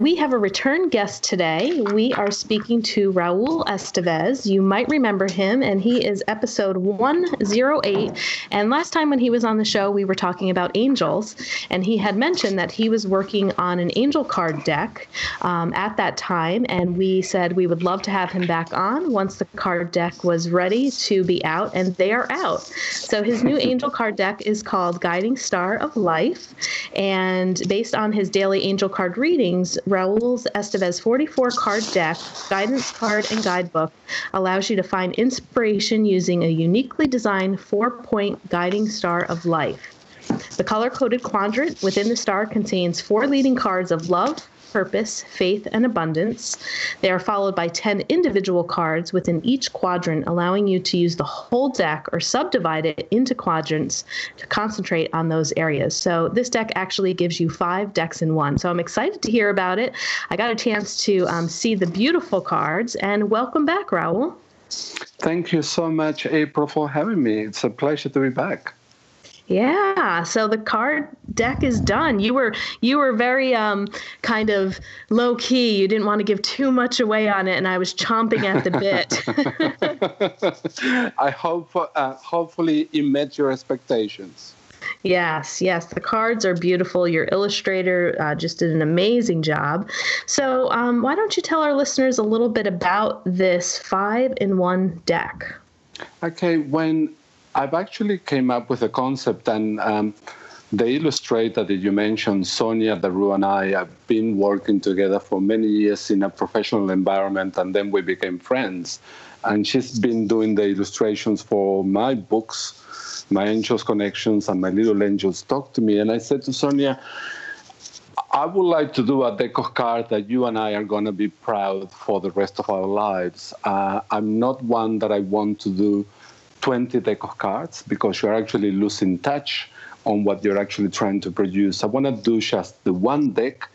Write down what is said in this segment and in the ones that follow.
We have a return guest today. We are speaking to Raul Estevez. You might remember him, and he is episode 108. And last time when he was on the show, we were talking about angels, and he had mentioned that he was working on an angel card deck um, at that time. And we said we would love to have him back on once the card deck was ready to be out, and they are out. So his new angel card deck is called Guiding Star of Life. And based on his daily angel card readings, Raul's Estevez 44 card deck, guidance card, and guidebook allows you to find inspiration using a uniquely designed four point guiding star of life. The color coded quadrant within the star contains four leading cards of love, purpose, faith, and abundance. They are followed by 10 individual cards within each quadrant, allowing you to use the whole deck or subdivide it into quadrants to concentrate on those areas. So, this deck actually gives you five decks in one. So, I'm excited to hear about it. I got a chance to um, see the beautiful cards, and welcome back, Raul. Thank you so much, April, for having me. It's a pleasure to be back. Yeah, so the card deck is done. You were you were very um, kind of low key. You didn't want to give too much away on it, and I was chomping at the bit. I hope uh, hopefully it met your expectations. Yes, yes, the cards are beautiful. Your illustrator uh, just did an amazing job. So, um, why don't you tell our listeners a little bit about this five in one deck? Okay, when I've actually came up with a concept, and um, the illustrator that you mentioned, Sonia Daru, and I have been working together for many years in a professional environment, and then we became friends. And she's been doing the illustrations for my books, My Angels Connections, and My Little Angels Talk to Me. And I said to Sonia, I would like to do a deck of cards that you and I are going to be proud for the rest of our lives. Uh, I'm not one that I want to do 20 deck of cards because you're actually losing touch on what you're actually trying to produce. I want to do just the one deck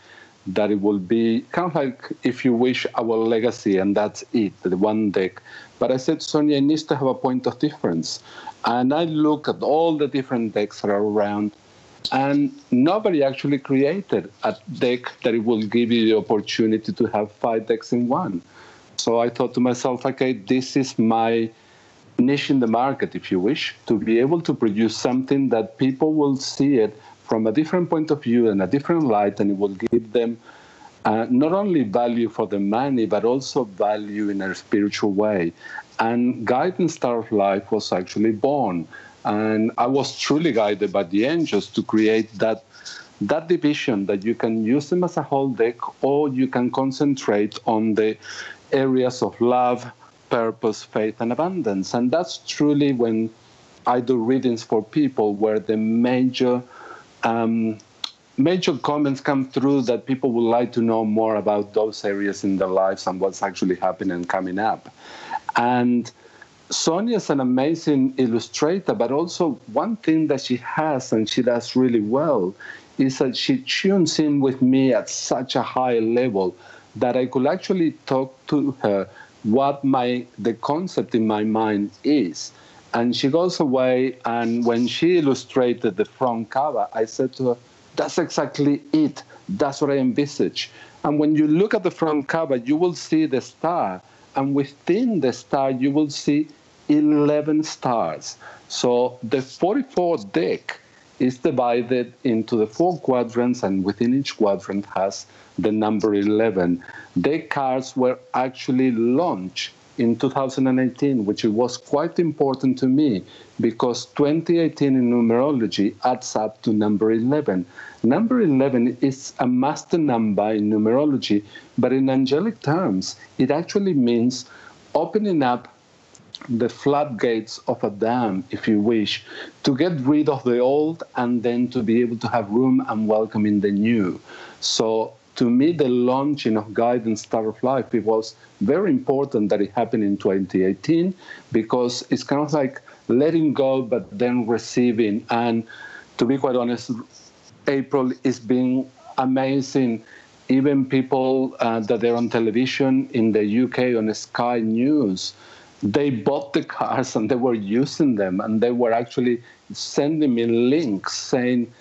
that it will be kind of like, if you wish, our legacy, and that's it, the one deck. But I said, Sonia, needs to have a point of difference. And I look at all the different decks that are around, and nobody actually created a deck that it will give you the opportunity to have five decks in one. So I thought to myself, okay, this is my niche in the market, if you wish, to be able to produce something that people will see it from a different point of view and a different light, and it will give them uh, not only value for the money, but also value in a spiritual way. And Guidance Star of Life was actually born. And I was truly guided by the angels to create that that division that you can use them as a whole deck or you can concentrate on the areas of love, purpose, faith, and abundance. And that's truly when I do readings for people where the major um, major comments come through that people would like to know more about those areas in their lives and what's actually happening and coming up. And Sonia is an amazing illustrator, but also one thing that she has and she does really well is that she tunes in with me at such a high level that I could actually talk to her what my the concept in my mind is. And she goes away, and when she illustrated the front cover, I said to her, "That's exactly it. That's what I envisage." And when you look at the front cover, you will see the star, and within the star, you will see 11 stars. So the 44 deck is divided into the four quadrants, and within each quadrant has the number 11. The cards were actually launched in 2018, which was quite important to me because 2018 in numerology adds up to number 11. Number 11 is a master number in numerology, but in angelic terms, it actually means opening up the floodgates of a dam, if you wish, to get rid of the old and then to be able to have room and welcome in the new. So to me, the launching of Guidance Star of Life, it was very important that it happened in 2018 because it's kind of like letting go but then receiving. And to be quite honest, April is being amazing. Even people uh, that they're on television in the UK on Sky News, they bought the cars and they were using them and they were actually sending me links saying,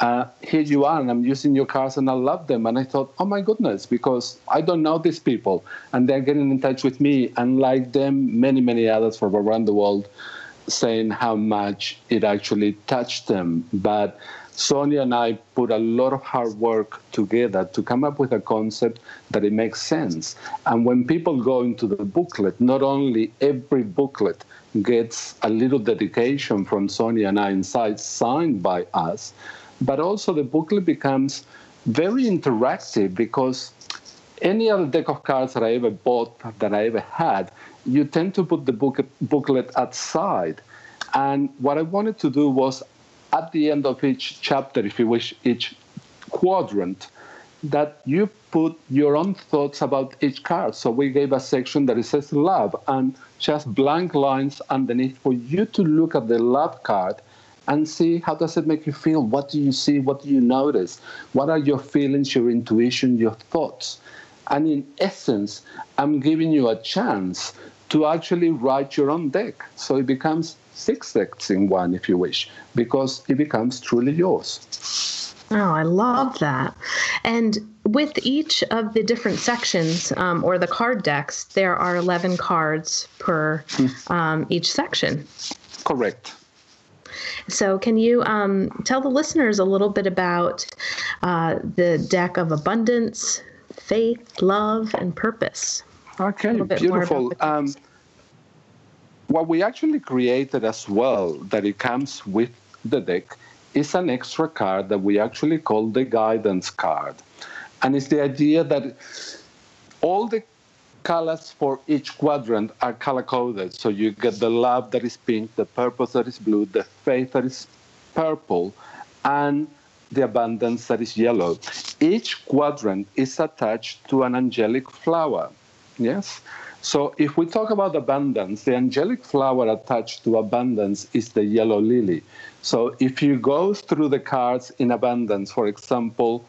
uh, here you are, and I'm using your cars, and I love them. And I thought, oh my goodness, because I don't know these people, and they're getting in touch with me, and like them, many, many others from around the world, saying how much it actually touched them. But Sonia and I put a lot of hard work together to come up with a concept that it makes sense. And when people go into the booklet, not only every booklet gets a little dedication from Sonia and I inside, signed by us, but also the booklet becomes very interactive because any other deck of cards that I ever bought, that I ever had, you tend to put the book, booklet outside. And what I wanted to do was at the end of each chapter, if you wish, each quadrant, that you put your own thoughts about each card. So we gave a section that it says love and just blank lines underneath for you to look at the love card and see how does it make you feel what do you see what do you notice what are your feelings your intuition your thoughts and in essence i'm giving you a chance to actually write your own deck so it becomes six decks in one if you wish because it becomes truly yours Oh, I love that. And with each of the different sections um, or the card decks, there are 11 cards per hmm. um, each section. Correct. So, can you um, tell the listeners a little bit about uh, the deck of abundance, faith, love, and purpose? Okay, beautiful. Um, what we actually created as well, that it comes with the deck, is an extra card that we actually call the guidance card. And it's the idea that all the colors for each quadrant are color coded. So you get the love that is pink, the purpose that is blue, the faith that is purple, and the abundance that is yellow. Each quadrant is attached to an angelic flower. Yes? So if we talk about abundance, the angelic flower attached to abundance is the yellow lily. So if you go through the cards in abundance, for example,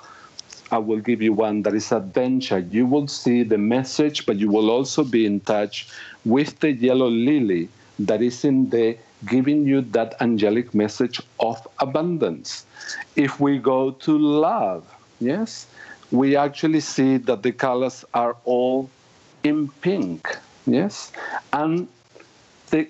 I will give you one that is adventure. You will see the message, but you will also be in touch with the yellow lily that is in the giving you that angelic message of abundance. If we go to love, yes, we actually see that the colors are all in pink, yes, and the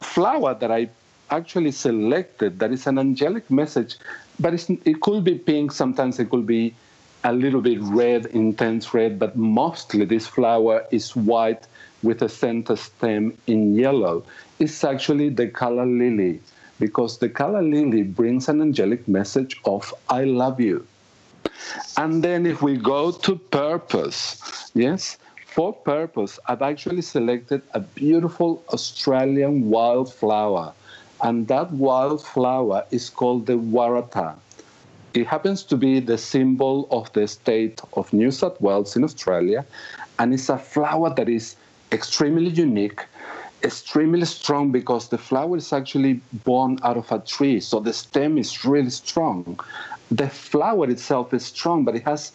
flower that I actually selected that is an angelic message, but it could be pink, sometimes it could be a little bit red, intense red, but mostly this flower is white with a center stem in yellow. It's actually the calla lily because the calla lily brings an angelic message of I love you. And then if we go to purpose, yes, for purpose, I've actually selected a beautiful Australian wildflower. And that wildflower is called the Waratah. It happens to be the symbol of the state of New South Wales in Australia, and it's a flower that is extremely unique, extremely strong because the flower is actually born out of a tree, so the stem is really strong. The flower itself is strong, but it has,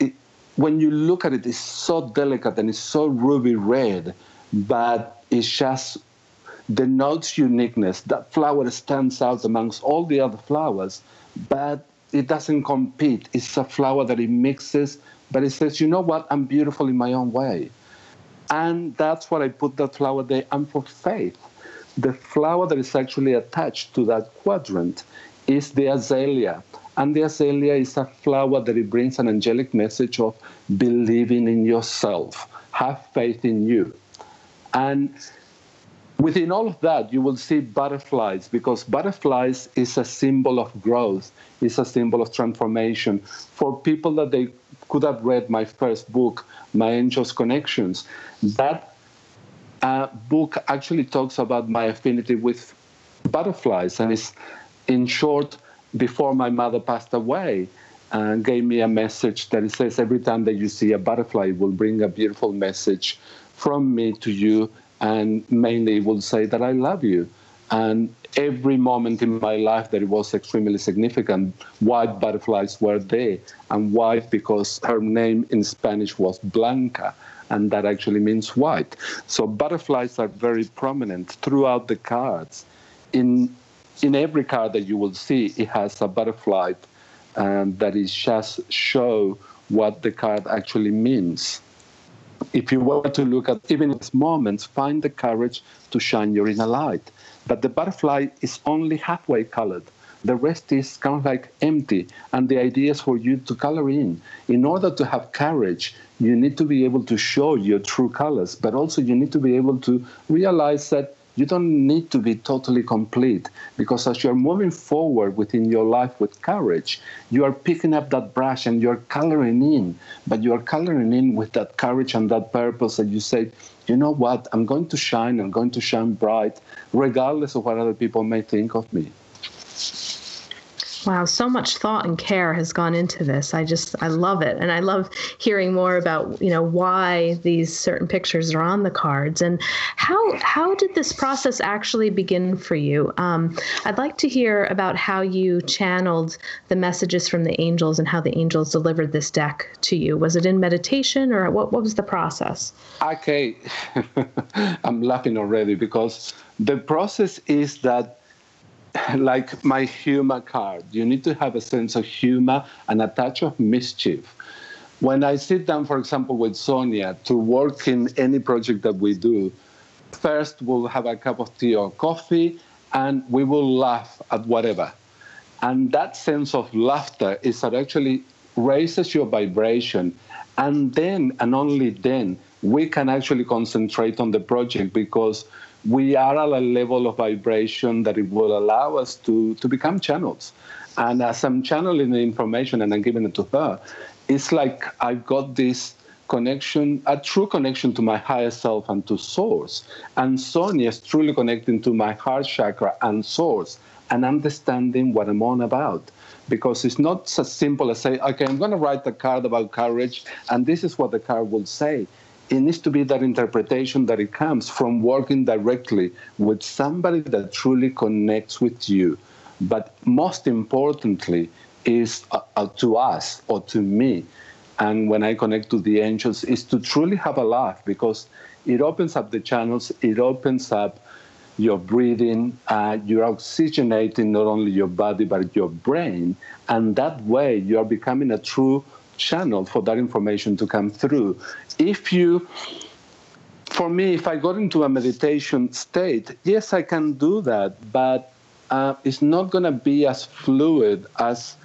it, when you look at it, it's so delicate and it's so ruby red, but it's just denotes uniqueness. That flower stands out amongst all the other flowers, but it doesn't compete. It's a flower that it mixes, but it says, you know what? I'm beautiful in my own way. And that's what I put that flower there. And for faith, the flower that is actually attached to that quadrant is the azalea. And the azalea is a flower that it brings an angelic message of believing in yourself, have faith in you. And Within all of that, you will see butterflies because butterflies is a symbol of growth, is a symbol of transformation. For people that they could have read my first book, My Angels Connections, that uh, book actually talks about my affinity with butterflies, and it's in short, before my mother passed away, uh, gave me a message that it says every time that you see a butterfly, it will bring a beautiful message from me to you, and mainly will say that I love you. And every moment in my life that it was extremely significant, white butterflies were there. And white because her name in Spanish was Blanca, and that actually means white. So butterflies are very prominent throughout the cards. In in every card that you will see, it has a butterfly um, that is just show what the card actually means. If you were to look at even its moments, find the courage to shine your inner light. But the butterfly is only halfway colored. The rest is kind of like empty, and the idea is for you to color in. In order to have courage, you need to be able to show your true colors, but also you need to be able to realize that you don't need to be totally complete because as you're moving forward within your life with courage, you are picking up that brush and you're coloring in, but you are coloring in with that courage and that purpose that you say, you know what, I'm going to shine, I'm going to shine bright, regardless of what other people may think of me. Wow, so much thought and care has gone into this. I just I love it. And I love hearing more about, you know, why these certain pictures are on the cards and how how did this process actually begin for you? Um, I'd like to hear about how you channeled the messages from the angels and how the angels delivered this deck to you. Was it in meditation or what what was the process? Okay. I'm laughing already because the process is that like my humor card. You need to have a sense of humor and a touch of mischief. When I sit down, for example, with Sonia to work in any project that we do, first we'll have a cup of tea or coffee and we will laugh at whatever. And that sense of laughter is that actually raises your vibration. And then, and only then, we can actually concentrate on the project because we are at a level of vibration that it will allow us to, to become channels. And as I'm channeling the information and I'm giving it to her, it's like I've got this connection, a true connection to my higher self and to source. And Sonia is truly connecting to my heart chakra and source and understanding what I'm on about. Because it's not so simple as say, okay, I'm going to write a card about courage, and this is what the card will say it needs to be that interpretation that it comes from working directly with somebody that truly connects with you. But most importantly, is uh, uh, to us or to me. And when I connect to the angels, is to truly have a laugh because it opens up the channels, it opens up your breathing, uh, you're oxygenating not only your body but your brain. And that way, you are becoming a true channel for that information to come through. If you for me, if I got into a meditation state, yes, I can do that, but uh, it's not going to be as fluid as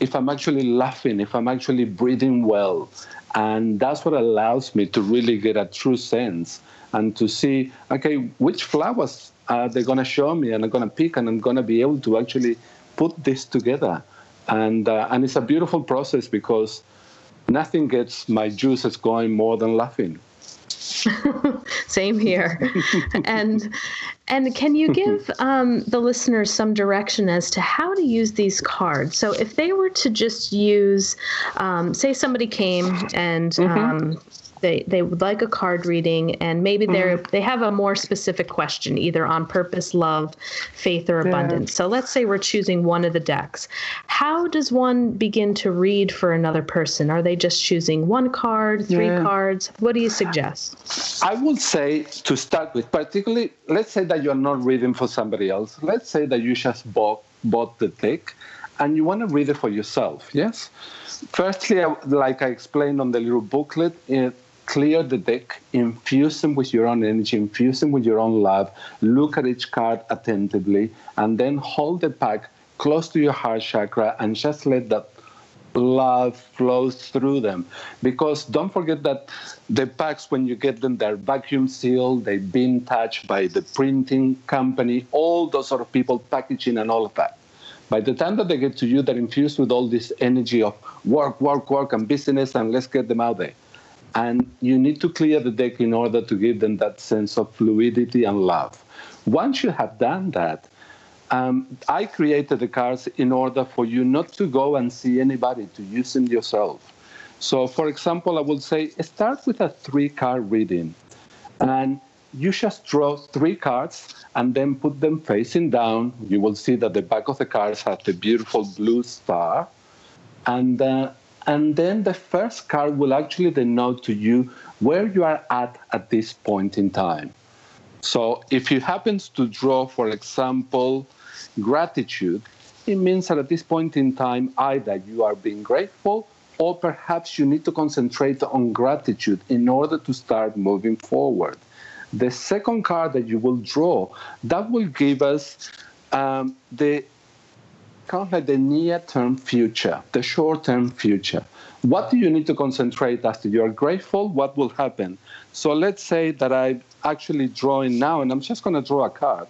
if I'm actually laughing, if I'm actually breathing well. And that's what allows me to really get a true sense and to see, okay, which flowers are they going to show me and I'm going to pick and I'm going to be able to actually put this together. And, uh, and it's a beautiful process because nothing gets my juices going more than laughing. Same here. and and can you give um, the listeners some direction as to how to use these cards? So if they were to just use, um, say somebody came and mm-hmm. um, they they would like a card reading and maybe they're mm. they have a more specific question either on purpose love faith or abundance. Yeah. so let's say we're choosing one of the decks. How does one begin to read for another person? Are they just choosing one card three yeah. cards? What do you suggest? I would say to start with particularly let's say that you're not reading for somebody else. Let's say that you just bought bought the deck and you want to read it for yourself yes? Firstly like i explained on the little booklet it, clear the deck, infuse them with your own energy, infuse them with your own love, look at each card attentively, and then hold the pack close to your heart chakra and just let that love flow through them. Because don't forget that the packs, when you get them, they're vacuum sealed, they've been touched by the printing company, all those sort of people, packaging and all of that. By the time that they get to you, they're infused with all this energy of work, work, work, and business, and let's get them out there. And you need to clear the deck in order to give them that sense of fluidity and love. Once you have done that, Um, I created the cards in order for you not to go and see anybody, to use them yourself. So, for example, I would say start with a three card reading. And you just draw three cards and then put them facing down. You will see that the back of the cards has the beautiful blue star. And, uh, and then the first card will actually denote to you where you are at at this point in time. So if you happen to draw, for example, gratitude, it means that at this point in time, either you are being grateful or perhaps you need to concentrate on gratitude in order to start moving forward. The second card that you will draw, that will give us um, the kind of like the near-term future, the short-term future. What do you need to concentrate after you are grateful? What will happen? So let's say that I'm actually drawing now, and I'm just going to draw a card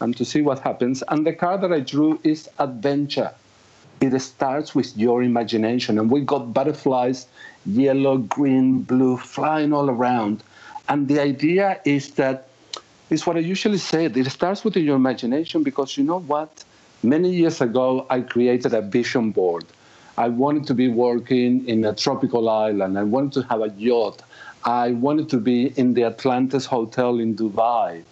and to see what happens. And the card that I drew is adventure. It starts with your imagination, and we got butterflies, yellow, green, blue, flying all around. And the idea is that is what I usually say. It starts with your imagination because you know what? Many years ago, I created a vision board. I wanted to be working in a tropical island. I wanted to have a yacht. I wanted to be in the Atlantis Hotel in Dubai.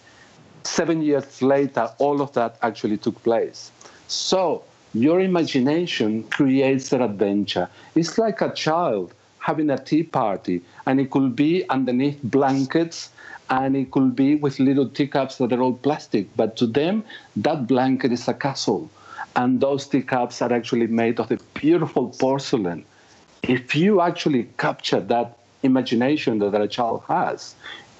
Seven years later, all of that actually took place. So your imagination creates an adventure. It's like a child having a tea party, and it could be underneath blankets and it could be with little teacups that are all plastic. But to them, that blanket is a castle. And those teacups are actually made of the beautiful porcelain. If you actually capture that imagination that a child has,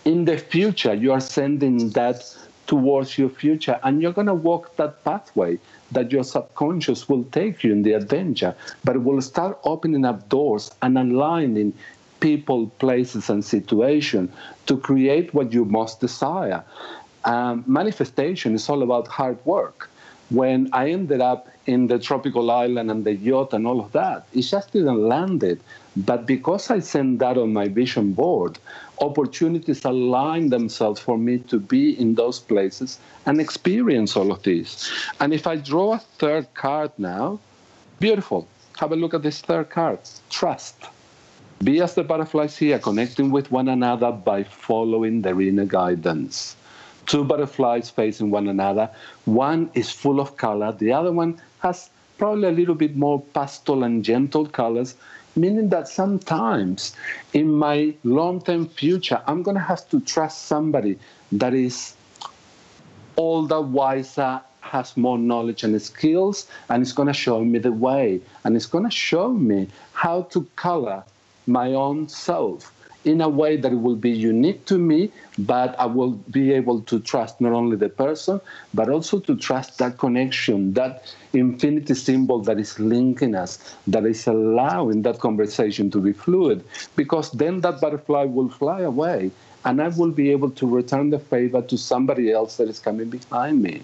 in the future, you are sending that towards your future and you're going to walk that pathway that your subconscious will take you in the adventure but it will start opening up doors and aligning people places and situations to create what you most desire um, manifestation is all about hard work when i ended up in the tropical island and the yacht and all of that it just didn't land it but because i sent that on my vision board opportunities align themselves for me to be in those places and experience all of this. And if I draw a third card now, beautiful. Have a look at this third card trust. Be as the butterflies here, connecting with one another by following their inner guidance. Two butterflies facing one another. One is full of color, the other one has probably a little bit more pastel and gentle colors meaning that sometimes in my long term future, I'm going to have to trust somebody that is older, wiser, has more knowledge and skills, and it's going to show me the way, and it's going to show me how to color my own self in a way that it will be unique to me, but I will be able to trust not only the person, but also to trust that connection, that infinity symbol that is linking us, that is allowing that conversation to be fluid, because then that butterfly will fly away and I will be able to return the favor to somebody else that is coming behind me.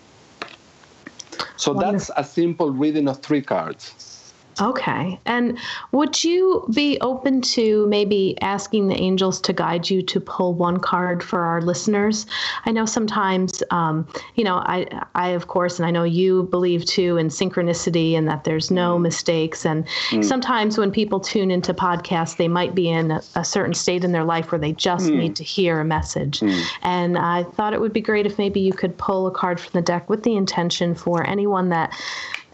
So Wonderful. that's a simple reading of three cards. Okay. And would you be open to maybe asking the angels to guide you to pull one card for our listeners? I know sometimes, um, you know, I, I, of course, and I know you believe too in synchronicity and that there's no mm. mistakes. And mm. sometimes when people tune into podcasts, they might be in a, a certain state in their life where they just mm. need to hear a message. Mm. And I thought it would be great if maybe you could pull a card from the deck with the intention for anyone that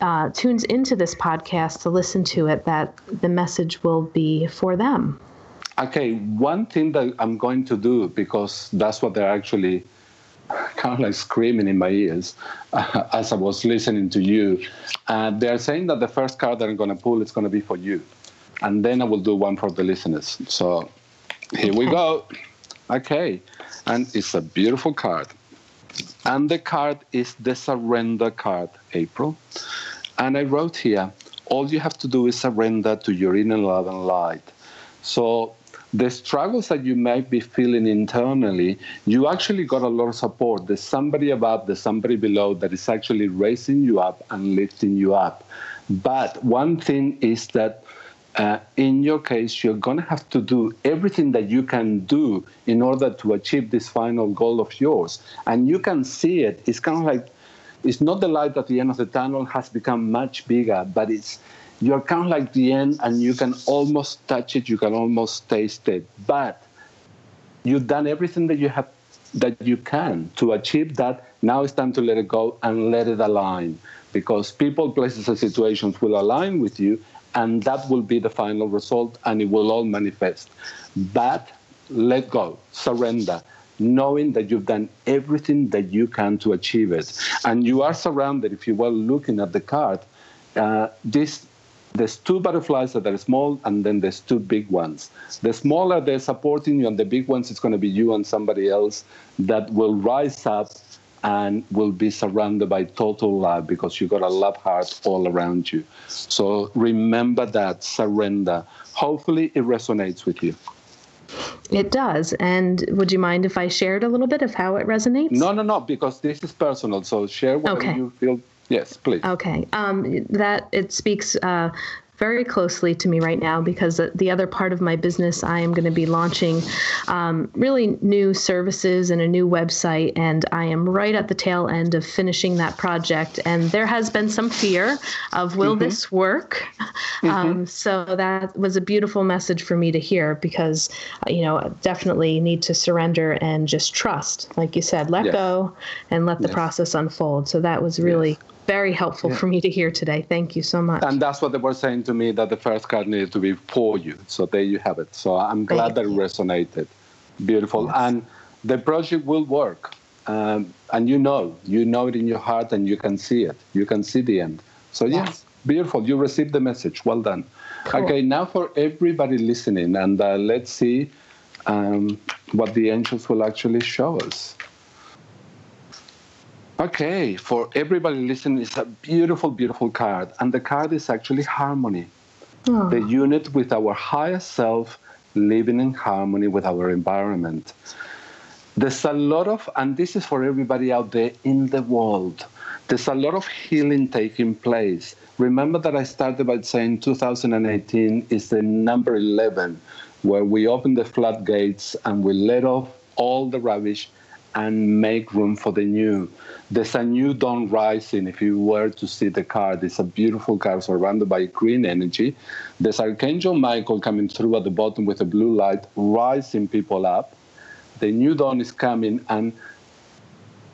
uh, tunes into this podcast to listen to it, that the message will be for them. Okay, one thing that I'm going to do because that's what they're actually kind of like screaming in my ears uh, as I was listening to you. Uh, they're saying that the first card that I'm going to pull is going to be for you, and then I will do one for the listeners. So here okay. we go. Okay, and it's a beautiful card. And the card is the surrender card, April. And I wrote here, all you have to do is surrender to your inner love and light. So the struggles that you might be feeling internally, you actually got a lot of support. There's somebody above, there's somebody below that is actually raising you up and lifting you up. But one thing is that uh, in your case, you're going to have to do everything that you can do in order to achieve this final goal of yours. And you can see it. It's kind of like it's not the light at the end of the tunnel has become much bigger, but it's you're kind of like the end and you can almost touch it, you can almost taste it. But you've done everything that you have that you can to achieve that. Now it's time to let it go and let it align because people, places, and situations will align with you, and that will be the final result and it will all manifest. But let go, surrender, knowing that you've done everything that you can to achieve it. And you are surrounded, if you were looking at the card, uh, this there's two butterflies that are small and then there's two big ones. The smaller they're supporting you and the big ones it's going to be you and somebody else that will rise up and will be surrounded by total love because you've got a love heart all around you. So remember that surrender. Hopefully it resonates with you it does. And would you mind if I shared a little bit of how it resonates? No, no, no, because this is personal. So share what okay. you feel Yes, please. Okay. Um, that it speaks uh, very closely to me right now because the other part of my business, I am going to be launching um, really new services and a new website. And I am right at the tail end of finishing that project. And there has been some fear of will mm-hmm. this work? Mm-hmm. Um, so that was a beautiful message for me to hear because, uh, you know, definitely need to surrender and just trust. Like you said, let yes. go and let the yes. process unfold. So that was really. Yes very helpful yeah. for me to hear today. Thank you so much. And that's what they were saying to me that the first card needed to be for you. So there you have it. So I'm glad Thank that you. it resonated. Beautiful. Yes. And the project will work. Um, and you know, you know it in your heart and you can see it. You can see the end. So, yes, yes beautiful. You received the message. Well done. Cool. Okay, now for everybody listening, and uh, let's see um, what the angels will actually show us. Okay, for everybody listening, it's a beautiful, beautiful card. And the card is actually harmony. Oh. The unit with our higher self living in harmony with our environment. There's a lot of, and this is for everybody out there in the world, there's a lot of healing taking place. Remember that I started by saying 2018 is the number 11, where we open the floodgates and we let off all the rubbish and make room for the new. There's a new dawn rising. If you were to see the card, it's a beautiful card surrounded by green energy. There's Archangel Michael coming through at the bottom with a blue light, rising people up. The new dawn is coming, and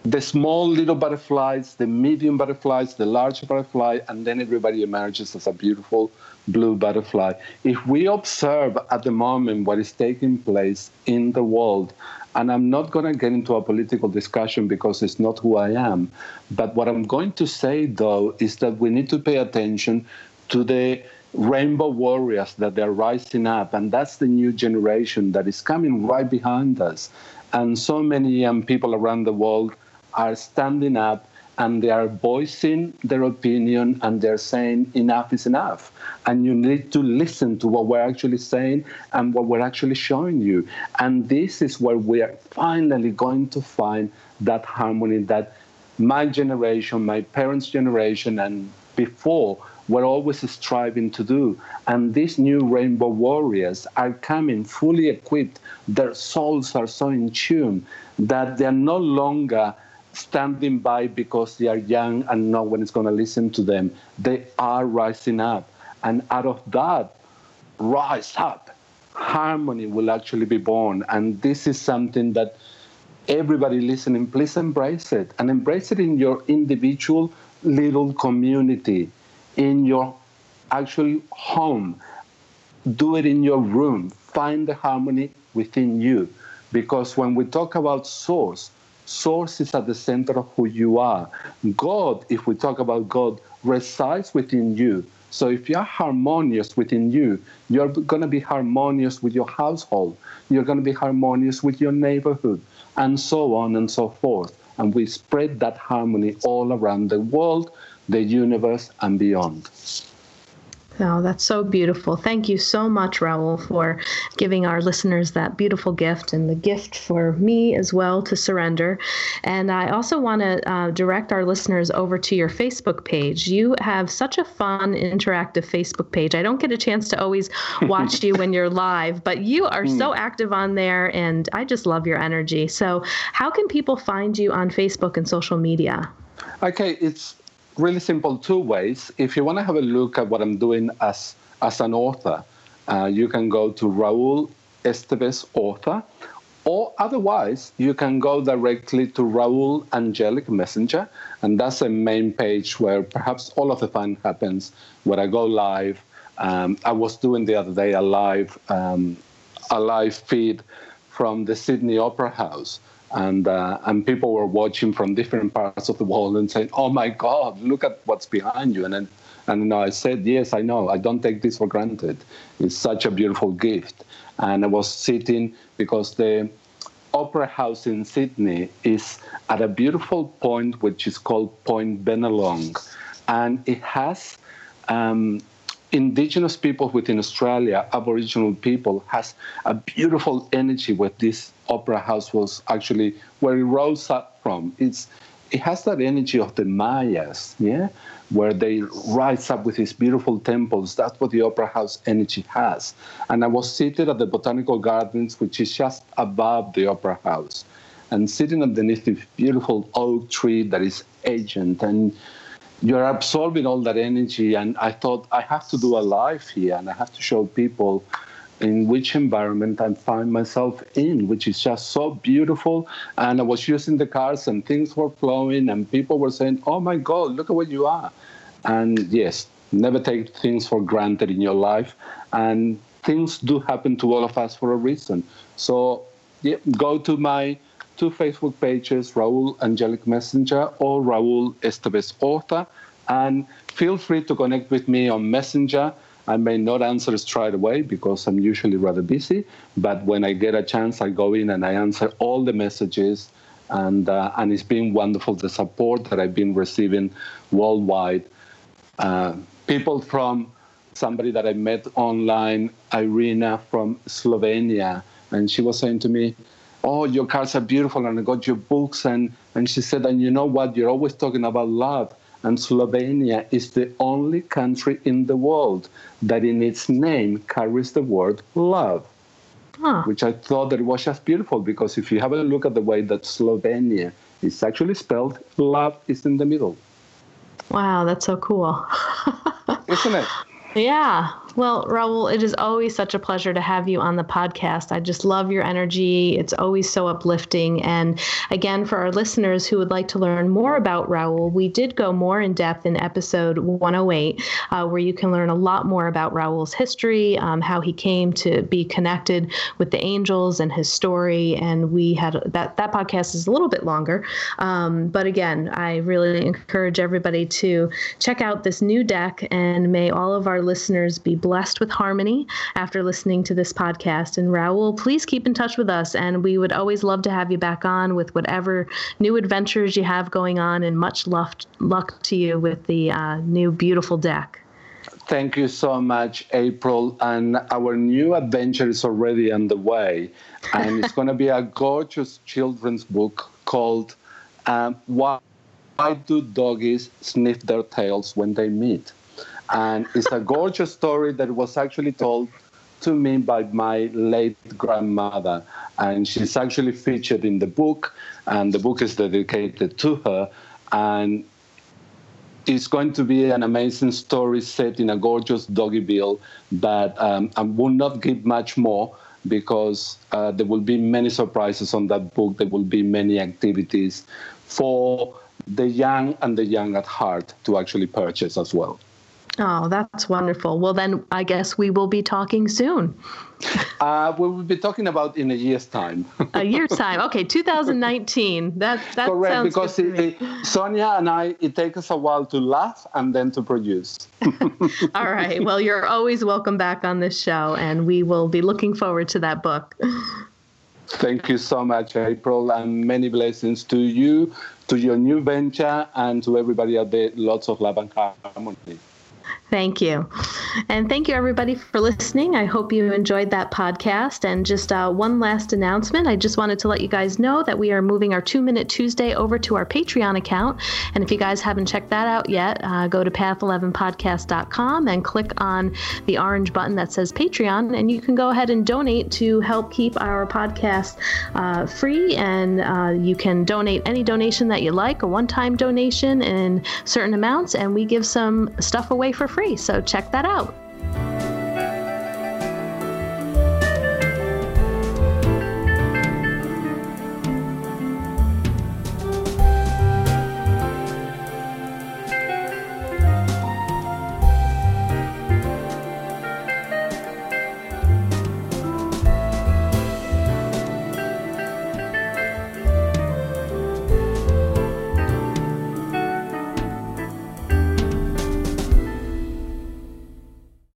the small little butterflies, the medium butterflies, the large butterfly, and then everybody emerges as a beautiful blue butterfly. If we observe at the moment what is taking place in the world, and I'm not going to get into a political discussion because it's not who I am. But what I'm going to say, though, is that we need to pay attention to the rainbow warriors that they're rising up. And that's the new generation that is coming right behind us. And so many young people around the world are standing up and they are voicing their opinion and they're saying enough is enough. And you need to listen to what we're actually saying and what we're actually showing you. And this is where we are finally going to find that harmony that my generation, my parents' generation, and before were always striving to do. And these new rainbow warriors are coming fully equipped. Their souls are so in tune that they're no longer standing by because they are young and no one is going to listen to them. They are rising up. And out of that, rise up, harmony will actually be born. And this is something that everybody listening, please embrace it. And embrace it in your individual little community, in your actual home. Do it in your room. Find the harmony within you. Because when we talk about source, Source is at the center of who you are. God, if we talk about God, resides within you. So if you're harmonious within you, you're going to be harmonious with your household. You're going to be harmonious with your neighborhood, and so on and so forth. And we spread that harmony all around the world, the universe, and beyond. Oh, that's so beautiful. Thank you so much, Raul, for giving our listeners that beautiful gift and the gift for me as well to surrender. And I also want to uh, direct our listeners over to your Facebook page. You have such a fun, interactive Facebook page. I don't get a chance to always watch you when you're live, but you are so hmm. active on there, and I just love your energy. So, how can people find you on Facebook and social media? Okay, it's really simple two ways. If you want to have a look at what I'm doing as, as an author, uh, you can go to Raul Esteves Author, or otherwise, you can go directly to Raul Angelic Messenger, and that's a main page where perhaps all of the fun happens, where I go live. Um, I was doing the other day a live, um, a live feed from the Sydney Opera House, and uh, and people were watching from different parts of the world and saying, "Oh my God, look at what's behind you!" And and you know, I said, "Yes, I know. I don't take this for granted. It's such a beautiful gift." And I was sitting because the Opera House in Sydney is at a beautiful point, which is called Point Bennelong, and it has. Um, indigenous people within Australia, Aboriginal people, has a beautiful energy where this opera house was actually where it rose up from. It's it has that energy of the Mayas, yeah, where they rise up with these beautiful temples. That's what the opera house energy has. And I was seated at the botanical gardens, which is just above the opera house, and sitting underneath this beautiful oak tree that is ancient and you're absorbing all that energy. And I thought I have to do a live here and I have to show people in which environment I find myself in, which is just so beautiful. And I was using the cars and things were flowing and people were saying, Oh my God, look at where you are. And yes, never take things for granted in your life. And things do happen to all of us for a reason. So yeah, go to my two Facebook pages, Raul Angelic Messenger or Raul Esteves Author, and feel free to connect with me on Messenger. I may not answer straight away because I'm usually rather busy, but when I get a chance, I go in and I answer all the messages. And, uh, and it's been wonderful the support that I've been receiving worldwide. Uh, people from somebody that I met online, Irina from Slovenia, and she was saying to me, oh, your cards are beautiful, and I got your books. And, and she said, and you know what? You're always talking about love. And Slovenia is the only country in the world that in its name carries the word love. Huh. Which I thought that was just beautiful because if you have a look at the way that Slovenia is actually spelled, love is in the middle. Wow, that's so cool. Isn't it? Yeah. Well, Raul, it is always such a pleasure to have you on the podcast. I just love your energy. It's always so uplifting. And again, for our listeners who would like to learn more about Raul, we did go more in depth in episode 108, uh, where you can learn a lot more about Raul's history, um, how he came to be connected with the angels and his story. And we had that, that podcast is a little bit longer. Um, but again, I really encourage everybody to check out this new deck and may all of our listeners be blessed with harmony after listening to this podcast. And Raul, please keep in touch with us. And we would always love to have you back on with whatever new adventures you have going on. And much luck, luck to you with the uh, new beautiful deck. Thank you so much, April. And our new adventure is already underway. And it's going to be a gorgeous children's book called um, Why Do Doggies Sniff Their Tails When They Meet? And it's a gorgeous story that was actually told to me by my late grandmother. And she's actually featured in the book, and the book is dedicated to her. And it's going to be an amazing story set in a gorgeous doggyville that um, I will not give much more because uh, there will be many surprises on that book. There will be many activities for the young and the young at heart to actually purchase as well. Oh, that's wonderful. Well, then I guess we will be talking soon. uh, we will be talking about in a year's time. a year's time. Okay, 2019. That that correct because it, it, Sonia and I, it takes us a while to laugh and then to produce. All right. Well, you're always welcome back on this show, and we will be looking forward to that book. Thank you so much, April, and many blessings to you, to your new venture, and to everybody out there. Lots of love and harmony. Thank you. And thank you, everybody, for listening. I hope you enjoyed that podcast. And just uh, one last announcement I just wanted to let you guys know that we are moving our Two Minute Tuesday over to our Patreon account. And if you guys haven't checked that out yet, uh, go to path11podcast.com and click on the orange button that says Patreon. And you can go ahead and donate to help keep our podcast uh, free. And uh, you can donate any donation that you like, a one time donation in certain amounts. And we give some stuff away for free. So check that out.